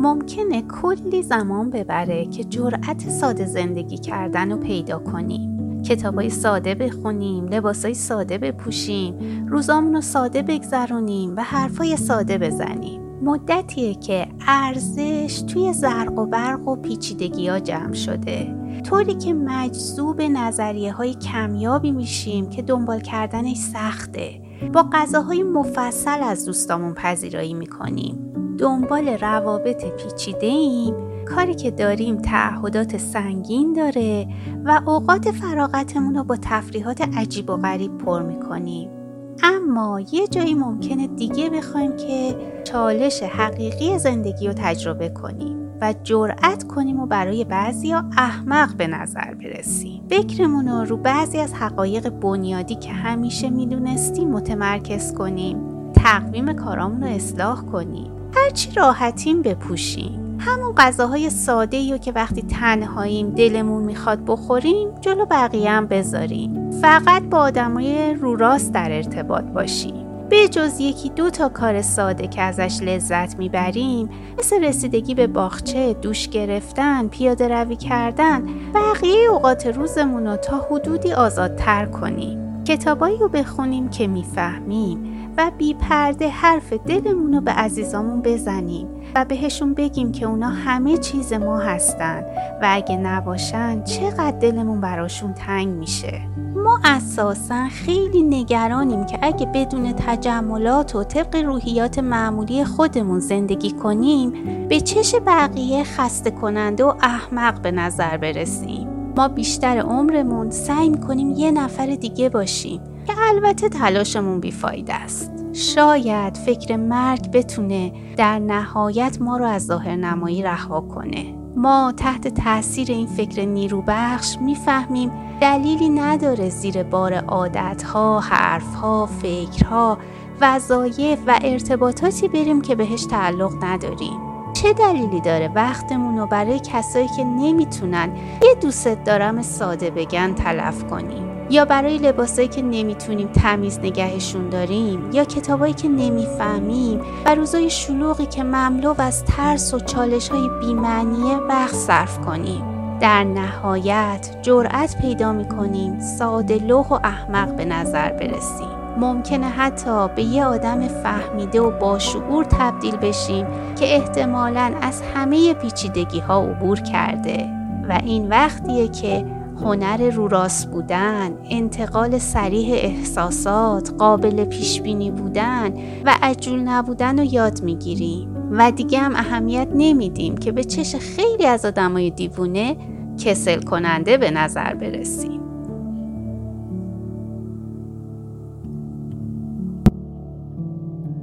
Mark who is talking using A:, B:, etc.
A: ممکنه کلی زمان ببره که جرأت ساده زندگی کردن رو پیدا کنیم. کتابای ساده بخونیم لباسای ساده بپوشیم روزامون رو ساده بگذرونیم و حرفای ساده بزنیم. مدتیه که ارزش توی زرق و برق و پیچیدگی ها جمع شده. طوری که مجذوب نظریه های کمیابی میشیم که دنبال کردنش سخته. با غذاهای مفصل از دوستامون پذیرایی می‌کنیم. دنبال روابط پیچیده ایم کاری که داریم تعهدات سنگین داره و اوقات فراغتمون رو با تفریحات عجیب و غریب پر می‌کنیم. اما یه جایی ممکنه دیگه بخوایم که چالش حقیقی زندگی رو تجربه کنیم و جرأت کنیم و برای بعضیا احمق به نظر برسیم. فکرمون رو رو بعضی از حقایق بنیادی که همیشه می‌دونستیم متمرکز کنیم. تقویم کارامون رو اصلاح کنیم. هرچی راحتیم بپوشیم. همون غذاهای ساده یا که وقتی تنهاییم دلمون می‌خواد بخوریم جلو بقیه هم بذاریم. فقط با آدمای رو راست در ارتباط باشیم. به جز یکی دو تا کار ساده که ازش لذت می‌بریم مثل رسیدگی به باغچه، دوش گرفتن، پیاده روی کردن بقیه اوقات روزمون رو تا حدودی آزادتر کنیم. کتابایی رو بخونیم که می‌فهمیم و بی پرده حرف دلمون رو به عزیزامون بزنیم و بهشون بگیم که اونا همه چیز ما هستن و اگه نباشن چقدر دلمون براشون تنگ میشه. ما اساسا خیلی نگرانیم که اگه بدون تجملات و طبق روحیات معمولی خودمون زندگی کنیم به چش بقیه خسته کننده و احمق به نظر برسیم. ما بیشتر عمرمون سعی می‌کنیم یه نفر دیگه باشیم که البته تلاشمون بیفایده است شاید فکر مرگ بتونه در نهایت ما رو از ظاهر نمایی رها کنه ما تحت تاثیر این فکر نیروبخش می‌فهمیم دلیلی نداره زیر بار عادتها، حرفها، فکرها، وظایف و ارتباطاتی بریم که بهش تعلق نداریم. چه دلیلی داره وقتمون رو برای کسایی که نمی‌تونن یه دوست دارم ساده بگن تلف کنیم؟ یا برای لباسایی که نمی‌تونیم تمیز نگهشون داریم؟ یا کتابایی که نمی‌فهمیم؟ و روزای شلوغی که مملو از ترس و چالش های بیمعنیه وقت صرف کنیم. در نهایت جرأت پیدا می‌کنیم ساده لوح و احمق به نظر برسیم. ممکنه حتی به یه آدم فهمیده و باشعور تبدیل بشیم که احتمالا از همه پیچیدگی ها عبور کرده و این وقتیه که هنر رو راست بودن، انتقال سریح احساسات، قابل پیش بینی بودن و عجول نبودن رو یاد می‌گیریم و دیگه هم اهمیت نمیدیم که به چش خیلی از آدمای دیوونه کسل کننده به نظر برسیم.